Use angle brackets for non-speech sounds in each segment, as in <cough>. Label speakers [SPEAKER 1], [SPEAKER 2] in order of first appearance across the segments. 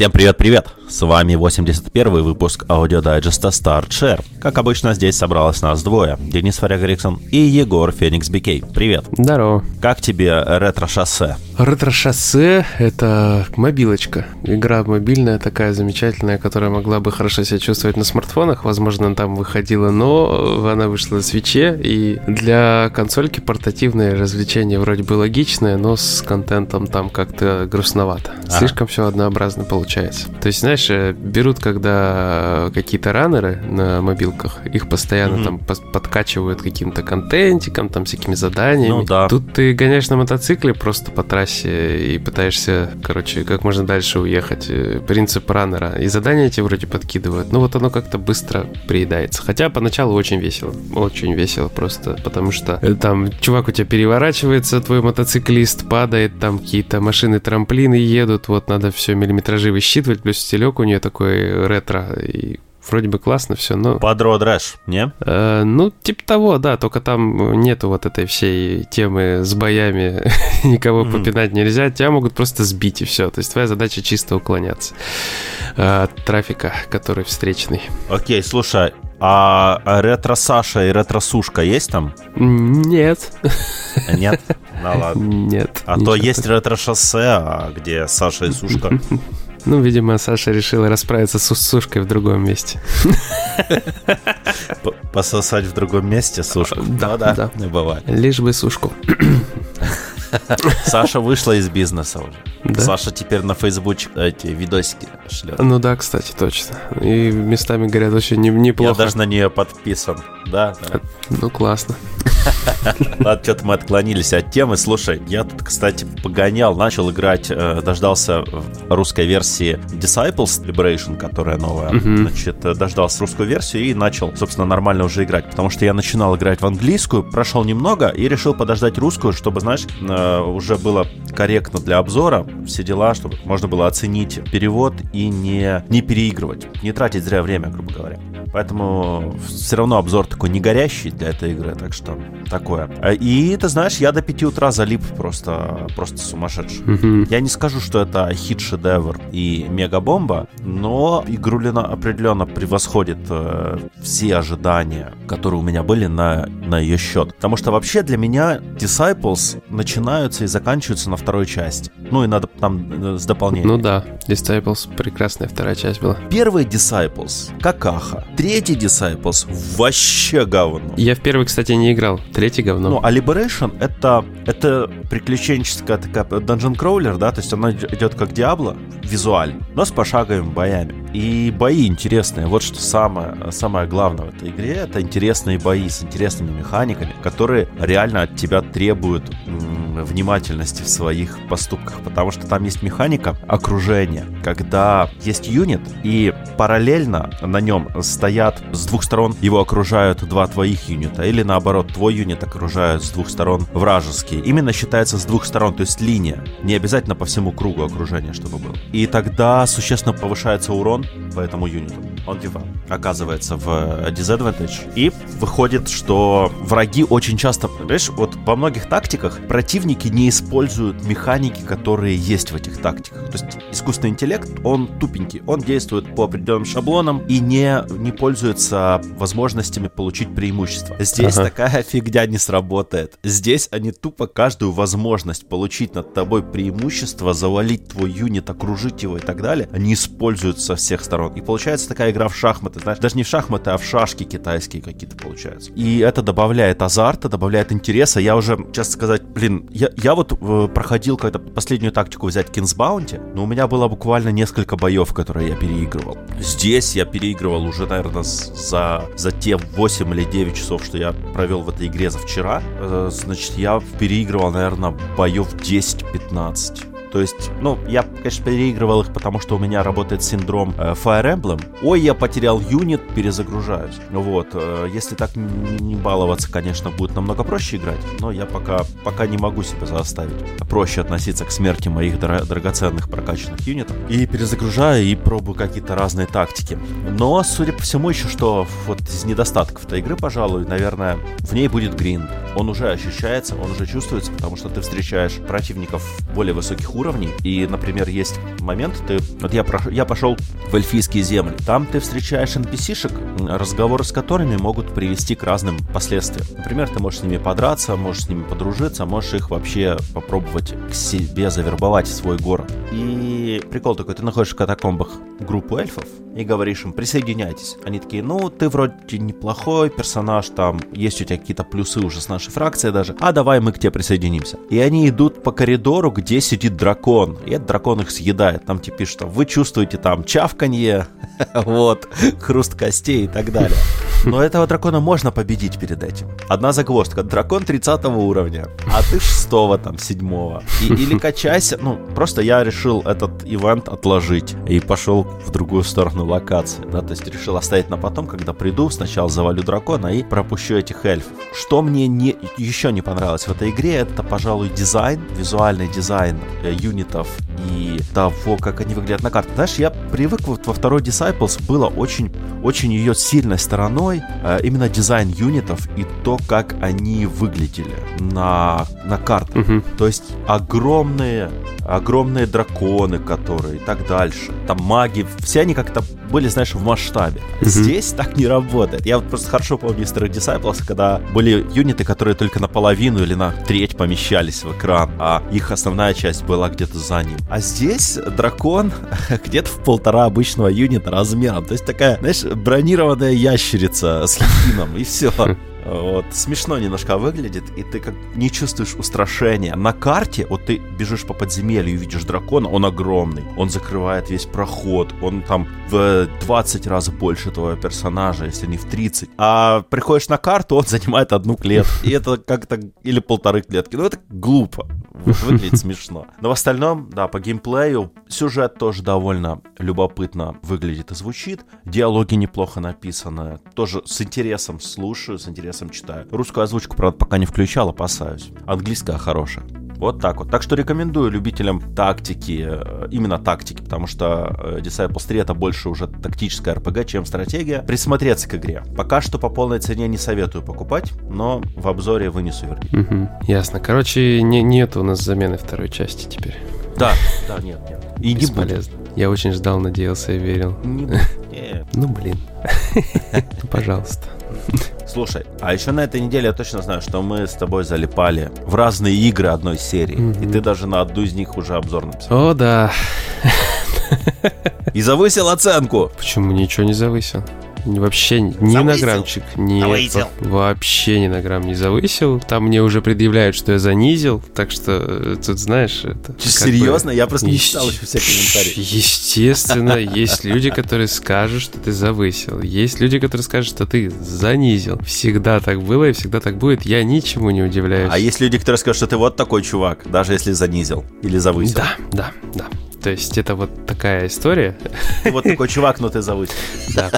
[SPEAKER 1] Всем привет-привет! С вами 81 выпуск аудиодайджеста Start Share. Как обычно, здесь собралось нас двое. Денис Варяг Эриксон и Егор Феникс Бикей. Привет.
[SPEAKER 2] Здорово.
[SPEAKER 1] Как тебе ретро-шоссе?
[SPEAKER 2] Ретро-шоссе — это мобилочка. Игра мобильная такая замечательная, которая могла бы хорошо себя чувствовать на смартфонах. Возможно, там выходила, но она вышла на Switch е. И для консольки портативной развлечение вроде бы логичное, но с контентом там как-то грустновато. А. Слишком все однообразно получается. То есть, знаешь, знаешь, берут, когда какие-то раннеры на мобилках, их постоянно mm-hmm. там подкачивают каким-то контентиком, там всякими заданиями. Ну да. Тут ты гоняешь на мотоцикле просто по трассе и пытаешься, короче, как можно дальше уехать. Э, принцип раннера. И задания эти вроде подкидывают. Ну вот оно как-то быстро приедается. Хотя поначалу очень весело. Очень весело просто, потому что э, там чувак у тебя переворачивается, твой мотоциклист падает, там какие-то машины, трамплины едут, вот надо все миллиметражи высчитывать, плюс стилек у нее такой ретро, и вроде бы классно все, но...
[SPEAKER 1] Подро драйв, не?
[SPEAKER 2] Э, ну, типа того, да, только там нету вот этой всей темы с боями, <laughs> никого mm-hmm. попинать нельзя, тебя могут просто сбить и все. То есть твоя задача чисто уклоняться э, от трафика, который встречный.
[SPEAKER 1] Окей, слушай, а ретро-Саша и ретро-Сушка есть там?
[SPEAKER 2] Нет.
[SPEAKER 1] Нет? Ну ладно. <laughs>
[SPEAKER 2] Нет.
[SPEAKER 1] А то есть ретро-шоссе, а где Саша и Сушка. <laughs>
[SPEAKER 2] Ну, видимо, Саша решила расправиться с сушкой в другом месте.
[SPEAKER 1] Пососать в другом месте сушку?
[SPEAKER 2] Да, да, да.
[SPEAKER 1] Бывает.
[SPEAKER 2] Лишь бы сушку. <clears throat> <laughs>
[SPEAKER 1] Саша вышла из бизнеса уже. Да? Саша теперь на фейсбуче эти видосики шлет.
[SPEAKER 2] Ну да, кстати, точно. И местами говорят очень неплохо.
[SPEAKER 1] Я даже на нее подписан. Да, да.
[SPEAKER 2] Ну классно. <laughs>
[SPEAKER 1] Ладно, что-то мы отклонились от темы. Слушай, я тут, кстати, погонял, начал играть, э, дождался русской версии Disciples Liberation, которая новая. Значит, э, дождался русскую версию и начал, собственно, нормально уже играть. Потому что я начинал играть в английскую, прошел немного и решил подождать русскую, чтобы, знаешь, э, уже было корректно для обзора, все дела, чтобы можно было оценить перевод и не, не переигрывать, не тратить зря время, грубо говоря. Поэтому все равно обзор такой не горящий для этой игры, так что такое. И ты знаешь, я до 5 утра залип просто, просто сумасшедший. Mm-hmm. Я не скажу, что это хит-шедевр и мега-бомба, но игрулина определенно превосходит э, все ожидания, которые у меня были на, на ее счет. Потому что вообще для меня Disciples начинаются и заканчиваются на второй части. Ну и надо там э, с дополнением.
[SPEAKER 2] Ну да, Disciples прекрасная вторая часть была.
[SPEAKER 1] Первый Disciples какаха. Третий Disciples вообще говно.
[SPEAKER 2] Я в первый, кстати, не играл. Третий говно.
[SPEAKER 1] Ну, а Liberation это, это приключенческая такая dungeon crawler, да, то есть она идет как Диабло визуально, но с пошаговыми боями. И бои интересные. Вот что самое, самое главное в этой игре, это интересные бои с интересными механиками, которые реально от тебя требуют внимательности в своих поступках, потому что там есть механика окружения, когда есть юнит, и параллельно на нем стоят с двух сторон, его окружают два твоих юнита, или наоборот, твой юнит окружают с двух сторон вражеские. Именно считается с двух сторон, то есть линия, не обязательно по всему кругу окружения, чтобы был. И тогда существенно повышается урон по этому юниту. Он типа оказывается в disadvantage. И выходит, что враги очень часто, понимаешь, вот во многих тактиках противники не используют механики, которые есть в этих тактиках. То есть искусственный интеллект, он тупенький, он действует по определенным шаблонам и не, не пользуется возможностями получить преимущество. Здесь ага. такая <laughs> фигня не сработает. Здесь они тупо каждую возможность получить над тобой преимущество, завалить твой юнит, окружить его и так далее, они используют со всех сторон. И получается такая игра в шахматы, знаешь, даже не в шахматы, а в шашки китайские какие-то получаются. И это добавляет азарта, добавляет интереса. Я уже, честно сказать, блин, я, я вот э, проходил когда последнюю тактику взять Kings Bounty, но у меня было буквально несколько боев, которые я переигрывал. Здесь я переигрывал уже, наверное, за, за те 8 или 9 часов, что я провел в этой игре за вчера. Э, значит, я переигрывал, наверное, боев 10-15. То есть, ну, я, конечно, переигрывал их, потому что у меня работает синдром э, Fire Emblem. Ой, я потерял юнит, перезагружаюсь. Вот, э, если так не, баловаться, конечно, будет намного проще играть, но я пока, пока не могу себя заставить проще относиться к смерти моих дра- драгоценных прокачанных юнитов. И перезагружаю, и пробую какие-то разные тактики. Но, судя по всему, еще что вот из недостатков этой игры, пожалуй, наверное, в ней будет гринд. он уже ощущается, он уже чувствуется, потому что ты встречаешь противников более высоких уровней. И, например, есть момент, ты, вот я, прош, я пошел в эльфийские земли, там ты встречаешь NPC-шек, разговоры с которыми могут привести к разным последствиям. Например, ты можешь с ними подраться, можешь с ними подружиться, можешь их вообще попробовать к себе завербовать в свой город. И прикол такой, ты находишь в катакомбах группу эльфов, и говоришь им, присоединяйтесь. Они такие, ну, ты вроде неплохой персонаж, там есть у тебя какие-то плюсы уже с нашей фракцией даже, а давай мы к тебе присоединимся. И они идут по коридору, где сидит дракон, и этот дракон их съедает. Там тебе пишут, вы чувствуете там чавканье, <laughs> вот, хруст костей и так далее. Но этого дракона можно победить перед этим. Одна загвоздка. Дракон 30 уровня, а ты 6 там, 7 и, Или качайся. Ну, просто я решил этот ивент отложить и пошел в другую сторону локации. Да, то есть решил оставить на потом, когда приду, сначала завалю дракона и пропущу этих эльфов. Что мне не, еще не понравилось в этой игре, это, пожалуй, дизайн, визуальный дизайн э, юнитов и того, как они выглядят на карте. Знаешь, я привык вот во второй Disciples было очень, очень ее сильной стороной э, именно дизайн юнитов и то, как они выглядели на, на картах. Угу. То есть огромные огромные драконы, которые и так дальше. Там маги, все они как-то были, знаешь, в масштабе. Mm-hmm. Здесь так не работает. Я вот просто хорошо помню из Старых Disciples, когда были юниты, которые только наполовину или на треть помещались в экран, а их основная часть была где-то за ним. А здесь дракон <laughs> где-то в полтора обычного юнита размером. То есть такая, знаешь, бронированная ящерица с хитином, и все. <laughs> Вот, смешно немножко выглядит, и ты как не чувствуешь устрашения. На карте, вот ты бежишь по подземелью и видишь дракона, он огромный, он закрывает весь проход, он там в 20 раз больше твоего персонажа, если не в 30. А приходишь на карту, он занимает одну клетку, и это как-то, или полторы клетки. Ну, это глупо, выглядит смешно. Но в остальном, да, по геймплею сюжет тоже довольно любопытно выглядит и звучит. Диалоги неплохо написаны, тоже с интересом слушаю, с интересом интересом читаю. Русскую озвучку, правда, пока не включал, опасаюсь. Английская хорошая. Вот так вот. Так что рекомендую любителям тактики, э, именно тактики, потому что э, Disciples 3 это больше уже тактическая RPG, чем стратегия, присмотреться к игре. Пока что по полной цене не советую покупать, но в обзоре вынесу вердикт.
[SPEAKER 2] Угу. Ясно. Короче, не, нет у нас замены второй части теперь.
[SPEAKER 1] Да, да, нет, нет.
[SPEAKER 2] И не будет. Я очень ждал, надеялся и верил. Не <laughs> Ну, блин. <laughs> Пожалуйста. <laughs>
[SPEAKER 1] Слушай, а еще на этой неделе я точно знаю, что мы с тобой залипали в разные игры одной серии. Mm-hmm. И ты даже на одну из них уже обзор написал.
[SPEAKER 2] О, да.
[SPEAKER 1] И завысил оценку.
[SPEAKER 2] Почему ничего не завысил? Вообще ни завысил. на граммчик. Нет, завысил. вообще ни на грамм не завысил. Там мне уже предъявляют, что я занизил. Так что э, тут, знаешь, это...
[SPEAKER 1] Серьезно? Бы... Я просто не читал еще все комментарии. <laughs>
[SPEAKER 2] Естественно, есть люди, которые скажут, что ты завысил. Есть люди, которые скажут, что ты занизил. Всегда так было и всегда так будет. Я ничему не удивляюсь.
[SPEAKER 1] А есть люди, которые скажут, что ты вот такой чувак, даже если занизил или завысил.
[SPEAKER 2] Да, да, да. То есть это вот такая история.
[SPEAKER 1] вот такой чувак, но ты зовут.
[SPEAKER 2] Да.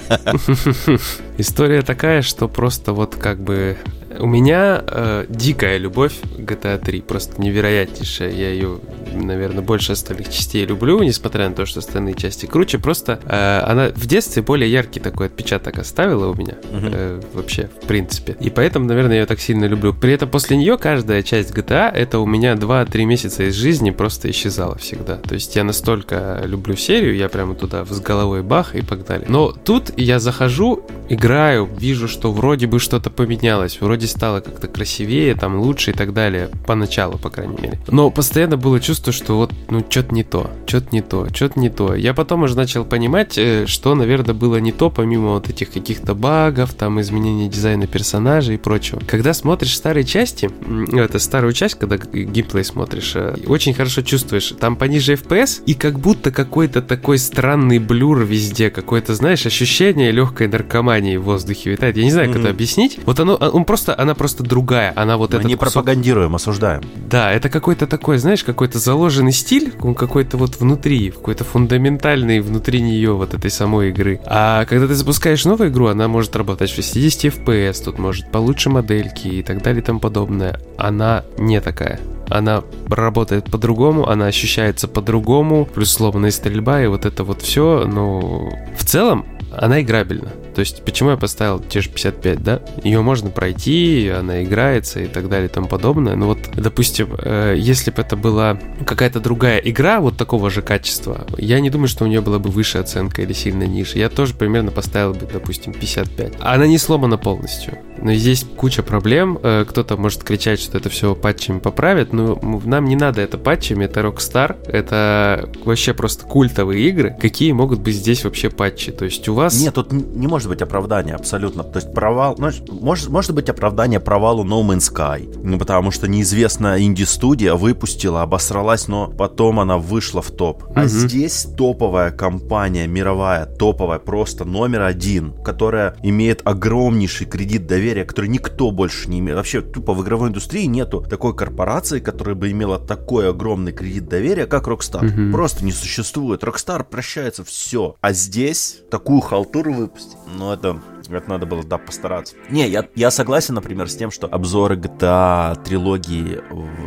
[SPEAKER 2] <laughs> История такая, что просто вот как бы у меня э, дикая любовь к GTA 3, просто невероятнейшая. Я ее, наверное, больше остальных частей люблю, несмотря на то, что остальные части круче. Просто э, она в детстве более яркий такой отпечаток оставила у меня угу. э, вообще, в принципе. И поэтому, наверное, я ее так сильно люблю. При этом после нее каждая часть GTA это у меня 2-3 месяца из жизни просто исчезала всегда. То есть я настолько люблю серию, я прямо туда с головой бах и погнали. Но тут я захожу, играю, вижу, что вроде бы что-то поменялось, вроде вроде стало как-то красивее, там лучше и так далее, поначалу, по крайней мере. Но постоянно было чувство, что вот, ну, что-то не то, что-то не то, что-то не то. Я потом уже начал понимать, э, что, наверное, было не то, помимо вот этих каких-то багов, там, изменения дизайна персонажей и прочего. Когда смотришь старые части, это старую часть, когда геймплей смотришь, э, очень хорошо чувствуешь, там пониже FPS, и как будто какой-то такой странный блюр везде, какое-то, знаешь, ощущение легкой наркомании в воздухе витает. Я не знаю, как mm-hmm. это объяснить. Вот оно, он просто просто, она просто другая. Она вот
[SPEAKER 1] Мы не кусок... пропагандируем, осуждаем.
[SPEAKER 2] Да, это какой-то такой, знаешь, какой-то заложенный стиль, он какой-то вот внутри, какой-то фундаментальный внутри нее вот этой самой игры. А когда ты запускаешь новую игру, она может работать в 60 FPS, тут может получше модельки и так далее и тому подобное. Она не такая она работает по-другому, она ощущается по-другому, плюс сломанная стрельба и вот это вот все, ну, в целом она играбельна. То есть, почему я поставил те же 55, да? Ее можно пройти, она играется и так далее и тому подобное. Но вот, допустим, э, если бы это была какая-то другая игра вот такого же качества, я не думаю, что у нее была бы выше оценка или сильно ниже. Я тоже примерно поставил бы, допустим, 55. Она не сломана полностью. Но здесь куча проблем. Э, кто-то может кричать, что это все патчами поправят, но нам не надо это патчами, это Rockstar, это вообще просто культовые игры. Какие могут быть здесь вообще патчи? То есть у вас...
[SPEAKER 1] Нет, тут не может быть оправдания абсолютно. То есть провал... Ну, может, может быть оправдание провалу No Man's Sky. Ну, потому что неизвестная инди-студия выпустила, обосралась, но потом она вышла в топ. А угу. здесь топовая компания, мировая, топовая, просто номер один, которая имеет огромнейший кредит доверия, который никто больше не имеет. Вообще, тупо в игровой индустрии нету такой корпорации, которая бы имела такой огромный кредит доверия, как Rockstar. Угу. Просто не существует. Rockstar прощается все. А здесь такую халтуру выпустить, ну это это надо было, да, постараться. Не, я, я согласен, например, с тем, что обзоры GTA трилогии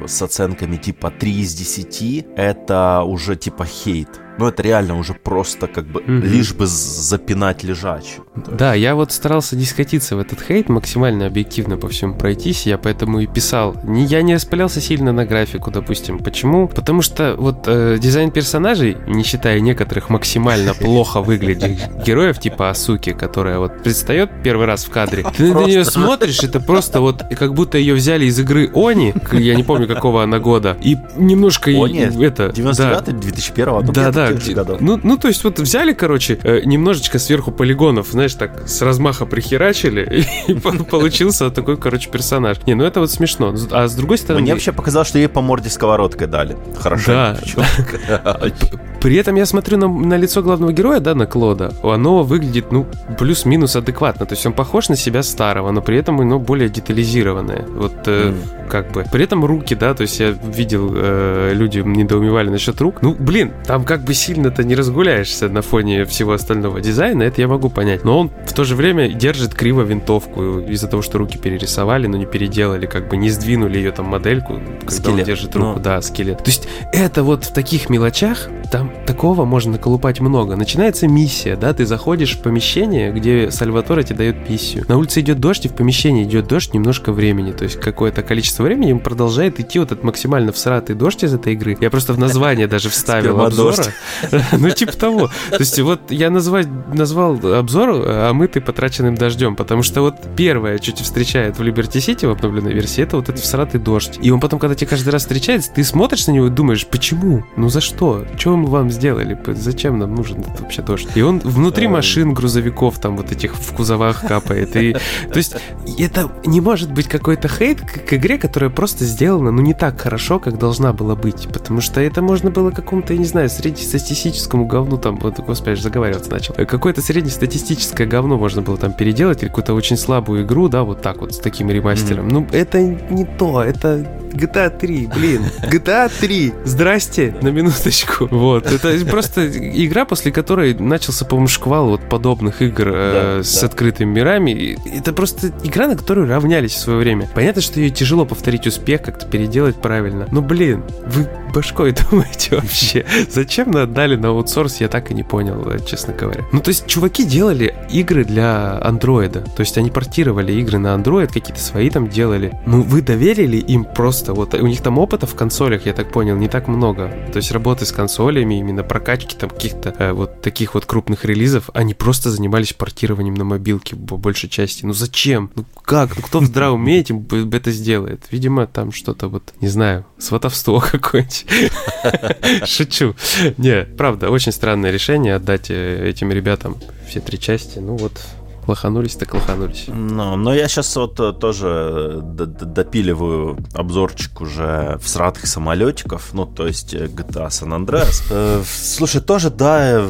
[SPEAKER 1] с оценками типа 3 из 10 это уже типа хейт. Ну, это реально уже просто как бы mm-hmm. лишь бы запинать лежачую.
[SPEAKER 2] Да, я вот старался не скатиться в этот хейт, максимально объективно по всему пройтись, я поэтому и писал. Не, я не распылялся сильно на графику, допустим. Почему? Потому что вот э, дизайн персонажей, не считая некоторых максимально <laughs> плохо выглядящих героев, типа Асуки, которая вот предстает первый раз в кадре, ты на нее смотришь, это просто вот как будто ее взяли из игры Они, я не помню какого она года, и немножко...
[SPEAKER 1] Они, это... 99 2001
[SPEAKER 2] Да, да, да, Ну, ну, то есть вот взяли, короче, э, немножечко сверху полигонов, знаешь, так с размаха прихерачили, <laughs> и получился такой, короче, персонаж. Не, ну это вот смешно. А с другой стороны...
[SPEAKER 1] Мне вообще показалось, что ей по морде сковородкой дали. Хорошо. Да. <laughs>
[SPEAKER 2] При этом я смотрю на, на лицо главного героя, да, на Клода. Оно выглядит, ну, плюс-минус адекватно. То есть он похож на себя старого, но при этом оно более детализированное. Вот э, mm. как бы. При этом руки, да, то есть я видел, э, люди недоумевали насчет рук. Ну, блин, там как бы сильно-то не разгуляешься на фоне всего остального дизайна, это я могу понять. Но он в то же время держит криво винтовку из-за того, что руки перерисовали, но не переделали, как бы не сдвинули ее там модельку, когда скелет. он держит руку, ну. да, скелет. То есть это вот в таких мелочах, там такого можно наколупать много. Начинается миссия, да, ты заходишь в помещение, где Сальваторе тебе дает миссию. На улице идет дождь, и в помещении идет дождь немножко времени, то есть какое-то количество времени он продолжает идти вот этот максимально всратый дождь из этой игры. Я просто в название даже вставил обзора. <laughs> Ну, типа того. То есть вот я назвал обзор омытый потраченным дождем, потому что вот первое, что тебя встречает в Liberty City в обновленной версии, это вот этот всратый дождь. И он потом, когда тебе каждый раз встречается, ты смотришь на него и думаешь, почему? Ну за что? Что мы вам сделали? Зачем нам нужен этот вообще дождь? И он внутри машин, грузовиков там вот этих в кузовах капает. И, то есть это не может быть какой-то хейт к, к игре, которая просто сделана, ну, не так хорошо, как должна была быть. Потому что это можно было какому-то, я не знаю, среднестатистическому говну там, вот, господи, заговариваться начал. Какое-то среднестатистическое говно можно было там переделать, или какую-то очень слабую игру, да, вот так вот, с таким ремастером. Mm-hmm. Ну, это не то, это GTA 3, блин. GTA 3. Здрасте, на минуточку. Вот. <laughs> Это просто игра, после которой начался, по-моему, шквал вот подобных игр э, да, с да. открытыми мирами. Это просто игра, на которую равнялись в свое время. Понятно, что ее тяжело повторить успех, как-то переделать правильно. Но, блин, вы башкой <laughs> думаете вообще? Зачем отдали на аутсорс, я так и не понял, э, честно говоря. Ну, то есть, чуваки делали игры для андроида. То есть, они портировали игры на андроид, какие-то свои там делали. Ну, вы доверили им просто вот у них там опыта в консолях, я так понял, не так много. То есть работы с консолями, именно прокачки там каких-то э, вот таких вот крупных релизов, они просто занимались портированием на мобилке по большей части. Ну зачем? Ну как? Ну кто в здравом уме этим это сделает? Видимо, там что-то вот, не знаю, сватовство <laughs> какое-нибудь. <laughs> Шучу. Не, правда, очень странное решение отдать э, этим ребятам все три части. Ну вот, Лоханулись так лоханулись.
[SPEAKER 1] Ну, но я сейчас вот э, тоже допиливаю обзорчик уже в сратых самолетиков, ну, то есть э, GTA San Andreas. <laughs> Э, слушай, тоже, да,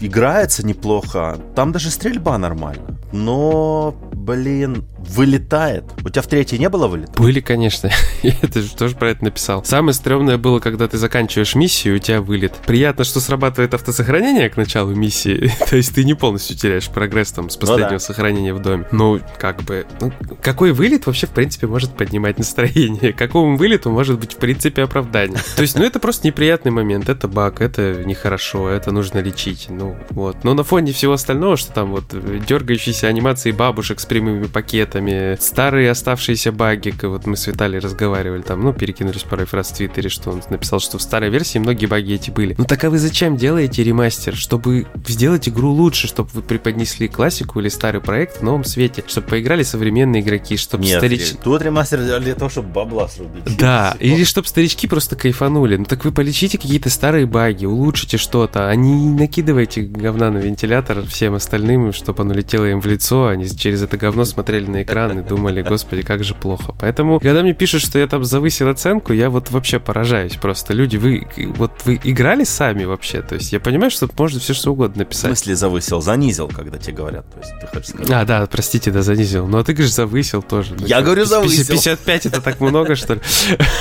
[SPEAKER 1] играется неплохо. Там даже стрельба нормально. Но, блин, вылетает. У тебя в третьей не было вылета?
[SPEAKER 2] Были, конечно. <laughs> Я это же тоже про это написал. Самое стрёмное было, когда ты заканчиваешь миссию, и у тебя вылет. Приятно, что срабатывает автосохранение к началу миссии. <laughs> То есть ты не полностью теряешь прогресс там с последнего ну, да. сохранения в доме. Ну, как бы... Ну, какой вылет вообще, в принципе, может поднимать настроение? <laughs> Какому вылету может быть, в принципе, оправдание? То есть, ну, это просто неприятный момент. Это баг, это нехорошо, это нужно лечить. Ну, вот. Но на фоне всего остального, что там вот дергающиеся анимации бабушек с прямыми пакетами, старые оставшиеся баги, вот мы с Виталием разговаривали там, ну, перекинулись парой фраз в Твиттере, что он написал, что в старой версии многие баги эти были. Ну так а вы зачем делаете ремастер? Чтобы сделать игру лучше, чтобы вы преподнесли классику или старый проект в новом свете, чтобы поиграли современные игроки, чтобы
[SPEAKER 1] Нет,
[SPEAKER 2] старички...
[SPEAKER 1] тут ремастер для того, чтобы бабла
[SPEAKER 2] срубить. Да, <laughs> или чтобы старички просто кайфанули. Ну так вы полечите какие-то старые баги, улучшите что-то, а не накидывайте говна на вентилятор всем остальным, чтобы оно летело им в лицо, они через это говно смотрели на экран и думали, господи, как же плохо. Поэтому, когда мне пишут, что я там завысил оценку, я вот вообще поражаюсь просто. Люди, вы вот вы играли сами вообще? То есть я понимаю, что можно все что угодно написать.
[SPEAKER 1] В смысле завысил? Занизил, когда тебе говорят. То есть ты
[SPEAKER 2] хочешь сказать. А, да, простите, да, занизил. Ну, а ты говоришь, завысил тоже.
[SPEAKER 1] Я говорю, завысил.
[SPEAKER 2] 55 это так много, что ли?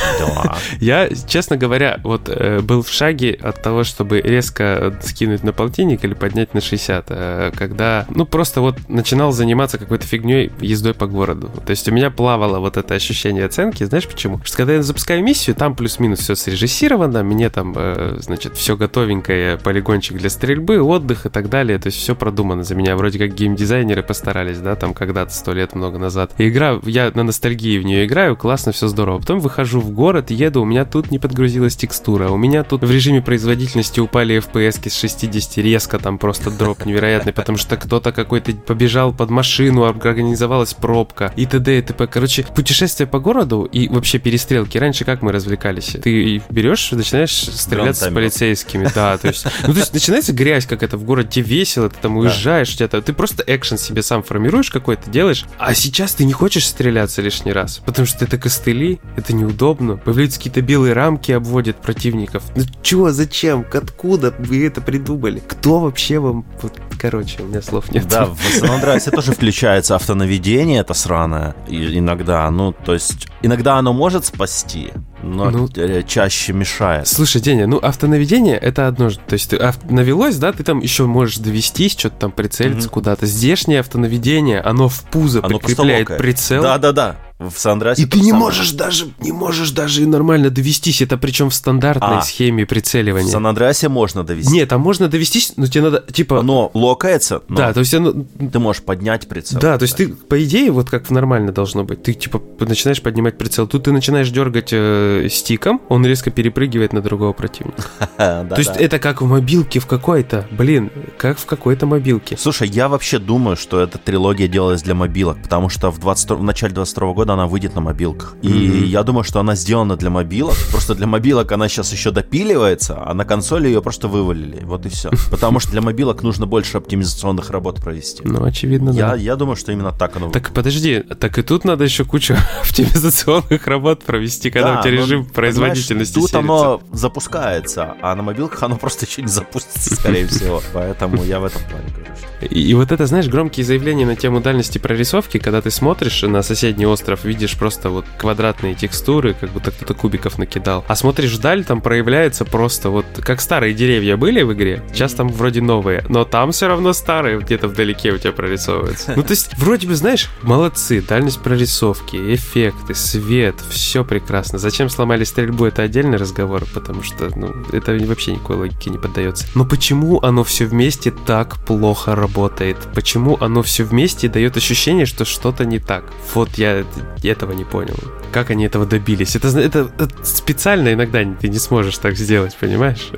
[SPEAKER 2] <laughs> Я, честно говоря, вот э, был в шаге от того, чтобы резко скинуть на полтинник или поднять на 60, э, когда, ну, просто вот начинал заниматься какой-то фигней ездой по городу. То есть у меня плавало вот это ощущение оценки. Знаешь почему? Потому что когда я запускаю миссию, там плюс-минус все срежиссировано, мне там, э, значит, все готовенькое, полигончик для стрельбы, отдых и так далее. То есть все продумано за меня. Вроде как геймдизайнеры постарались, да, там когда-то сто лет много назад. И игра, я на ностальгии в нее играю, классно, все здорово. Потом выхожу в город, еду, у меня тут не подгрузилась текстура, у меня тут в режиме производительности упали FPS с 60 резко, там просто дроп невероятный, потому что кто-то какой-то побежал под машину, организовалась пробка и т.д. и т.п. Короче, путешествие по городу и вообще перестрелки. Раньше как мы развлекались? Ты берешь, начинаешь стреляться с полицейскими, да, то есть, ну, то есть начинается грязь как это в городе, весело, ты там уезжаешь, да. тебя, ты просто экшен себе сам формируешь какой-то, делаешь, а сейчас ты не хочешь стреляться лишний раз, потому что это костыли, это неудобно, появляются какие-то белые рамки, обводят противников. Ну чего, зачем, откуда вы это придумали? Кто вообще вам, вот, короче, у меня слов нет.
[SPEAKER 1] Да, в Сан Андреасе тоже включается автонаведение, это сраное, иногда, ну, то есть, иногда оно может спасти, но ну, чаще мешает.
[SPEAKER 2] Слушай, Деня, ну автонаведение это одно же. То есть ты ав- навелось, да, ты там еще можешь довестись, что-то там прицелиться mm-hmm. куда-то. Здешнее автонаведение, оно в пузо оно прикрепляет прицел.
[SPEAKER 1] Да-да-да в Сандрасе.
[SPEAKER 2] И ты не самое. можешь даже, не можешь даже нормально довестись. Это причем в стандартной а, схеме прицеливания. В
[SPEAKER 1] Сан-Андреасе можно довести.
[SPEAKER 2] Нет, там можно довестись, но тебе надо, типа...
[SPEAKER 1] Оно локается,
[SPEAKER 2] но да, то есть оно...
[SPEAKER 1] ты можешь поднять прицел.
[SPEAKER 2] Да, то есть ты, по идее, вот как нормально должно быть, ты, типа, начинаешь поднимать прицел. Тут ты начинаешь дергать э, стиком, он резко перепрыгивает на другого противника. <laughs> То есть это как в мобилке в какой-то, блин, как в какой-то мобилке.
[SPEAKER 1] Слушай, я вообще думаю, что эта трилогия делалась для мобилок, потому что в, 20, в начале 22 года года она выйдет на мобилках. И mm-hmm. я думаю, что она сделана для мобилок. Просто для мобилок она сейчас еще допиливается, а на консоли ее просто вывалили. Вот и все. Потому что для мобилок нужно больше оптимизационных работ провести.
[SPEAKER 2] Ну, очевидно,
[SPEAKER 1] я,
[SPEAKER 2] да.
[SPEAKER 1] Я думаю, что именно так оно
[SPEAKER 2] Так подожди, так и тут надо еще кучу <laughs> оптимизационных работ провести, когда да, у тебя режим производительности
[SPEAKER 1] Тут селится. оно запускается, а на мобилках оно просто еще не запустится, скорее <laughs> всего. Поэтому я в этом плане говорю.
[SPEAKER 2] И, и вот это, знаешь, громкие заявления на тему дальности прорисовки, когда ты смотришь на соседний остров, видишь просто вот квадратные текстуры, как будто кто-то кубиков накидал. А смотришь вдаль, там проявляется просто вот, как старые деревья были в игре, сейчас там вроде новые, но там все равно старые где-то вдалеке у тебя прорисовываются. Ну, то есть, вроде бы, знаешь, молодцы, дальность прорисовки, эффекты, свет, все прекрасно. Зачем сломали стрельбу, это отдельный разговор, потому что, ну, это вообще никакой логике не поддается. Но почему оно все вместе так плохо работает, почему оно все вместе дает ощущение, что что-то не так. Вот я этого не понял. Как они этого добились? Это, это, это специально иногда ты не сможешь так сделать, понимаешь?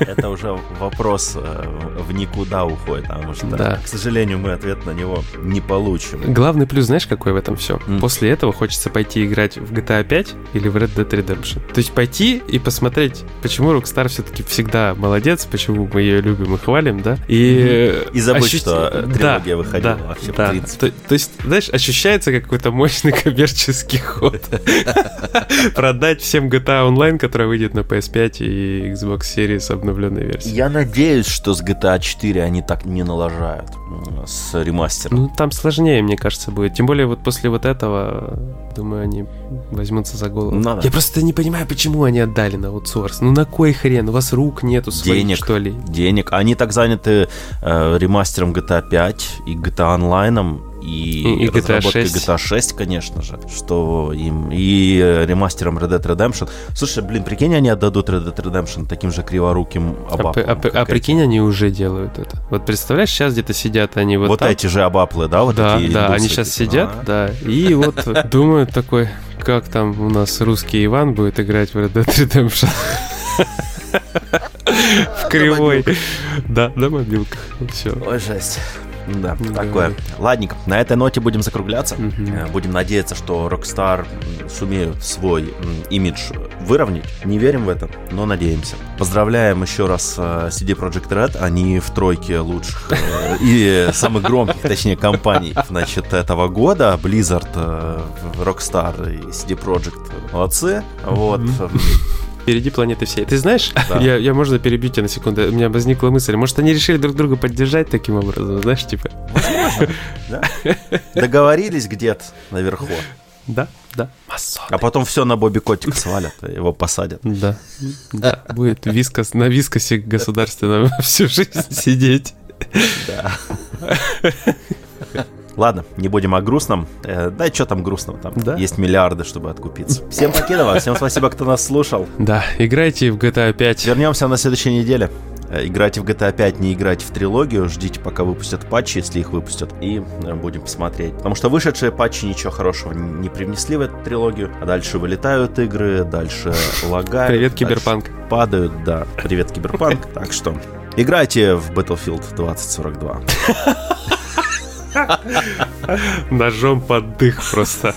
[SPEAKER 1] это уже вопрос э, в никуда уходит, потому что, да. к сожалению, мы ответ на него не получим.
[SPEAKER 2] Главный плюс, знаешь, какой в этом все? Mm. После этого хочется пойти играть в GTA 5 или в Red Dead Redemption. То есть пойти и посмотреть, почему Rockstar все-таки всегда молодец, почему мы ее любим и хвалим, да?
[SPEAKER 1] И, и забыть, ощущ... что трилогия да, выходила да, вообще, да. в принципе.
[SPEAKER 2] То, то есть, знаешь, ощущается какой-то мощный <laughs> коммерческий ход. <laughs> Продать всем GTA Online, который выйдет на PS5 и Xbox Series обновленной версии.
[SPEAKER 1] Я надеюсь, что с GTA 4 они так не налажают с ремастером.
[SPEAKER 2] Ну, там сложнее, мне кажется, будет. Тем более вот после вот этого, думаю, они возьмутся за голову.
[SPEAKER 1] Надо.
[SPEAKER 2] Я просто не понимаю, почему они отдали на аутсорс. Ну на кой хрен? У вас рук нету своих,
[SPEAKER 1] Денег.
[SPEAKER 2] что ли?
[SPEAKER 1] Денег. Они так заняты э, ремастером GTA 5 и GTA Онлайном и,
[SPEAKER 2] И- GTA
[SPEAKER 1] разработкой
[SPEAKER 2] 6.
[SPEAKER 1] GTA 6, конечно же, что им и э, ремастером Red Dead Redemption. Слушай, блин, прикинь, они отдадут Red Dead Redemption таким же криворуким
[SPEAKER 2] А,
[SPEAKER 1] абаплам.
[SPEAKER 2] п- а а
[SPEAKER 1] эти.
[SPEAKER 2] прикинь, они уже делают это. Вот представляешь, сейчас где-то сидят они вот,
[SPEAKER 1] вот,
[SPEAKER 2] там.
[SPEAKER 1] эти же абаплы, да, вот
[SPEAKER 2] да,
[SPEAKER 1] эти
[SPEAKER 2] да, они сейчас
[SPEAKER 1] эти?
[SPEAKER 2] сидят,
[SPEAKER 1] А.
[SPEAKER 2] да, и вот <laughs> думают такой, как там у нас русский Иван будет играть в Red Dead Redemption. <laughs> В кривой. Да, на мобилках. Все.
[SPEAKER 1] Ой, жесть. Да,
[SPEAKER 2] Не
[SPEAKER 1] такое. Ладненько, на этой ноте будем закругляться. Э, Будем надеяться, что Rockstar сумеют свой имидж выровнять. Не верим в это, но надеемся. Поздравляем еще раз э, CD Projekt Red. Они в тройке лучших э, и самых громких, точнее, компаний значит, этого года. Blizzard, э, Rockstar и CD Projekt молодцы. Вот.
[SPEAKER 2] Впереди планеты всей. Ты знаешь,
[SPEAKER 1] Да. <laughs>
[SPEAKER 2] я, я можно перебью тебя на секунду. У меня возникла мысль, может, они решили друг друга поддержать таким образом, знаешь, типа. <laughs>
[SPEAKER 1] да? Договорились где-то наверху.
[SPEAKER 2] Да, да. Масоны.
[SPEAKER 1] А потом все на Бобби Котик свалят, его посадят.
[SPEAKER 2] Да, да. Будет вискос, на вискосе государственном <laughs> всю жизнь сидеть.
[SPEAKER 1] Да. Ладно, не будем о грустном. Э, да, что там грустного? Там
[SPEAKER 2] Да.
[SPEAKER 1] есть миллиарды, чтобы откупиться. <laughs> Всем покедова, всем спасибо, кто нас слушал.
[SPEAKER 2] Да, играйте в GTA 5.
[SPEAKER 1] Вернемся на следующей неделе. Э, Играйте в GTA 5, не играйте в трилогию. Ждите, пока выпустят патчи, если их выпустят. И э, будем посмотреть. Потому что вышедшие патчи ничего хорошего не привнесли в эту трилогию. А дальше вылетают игры, дальше <laughs> лагают.
[SPEAKER 2] Привет, Киберпанк.
[SPEAKER 1] Падают, да. Привет, Киберпанк. <laughs> Так что играйте в Battlefield 2042. <laughs>
[SPEAKER 2] Ножом под дых просто.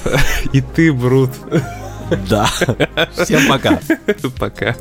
[SPEAKER 2] И ты, Брут.
[SPEAKER 1] Да. Всем пока. <laughs>
[SPEAKER 2] Пока.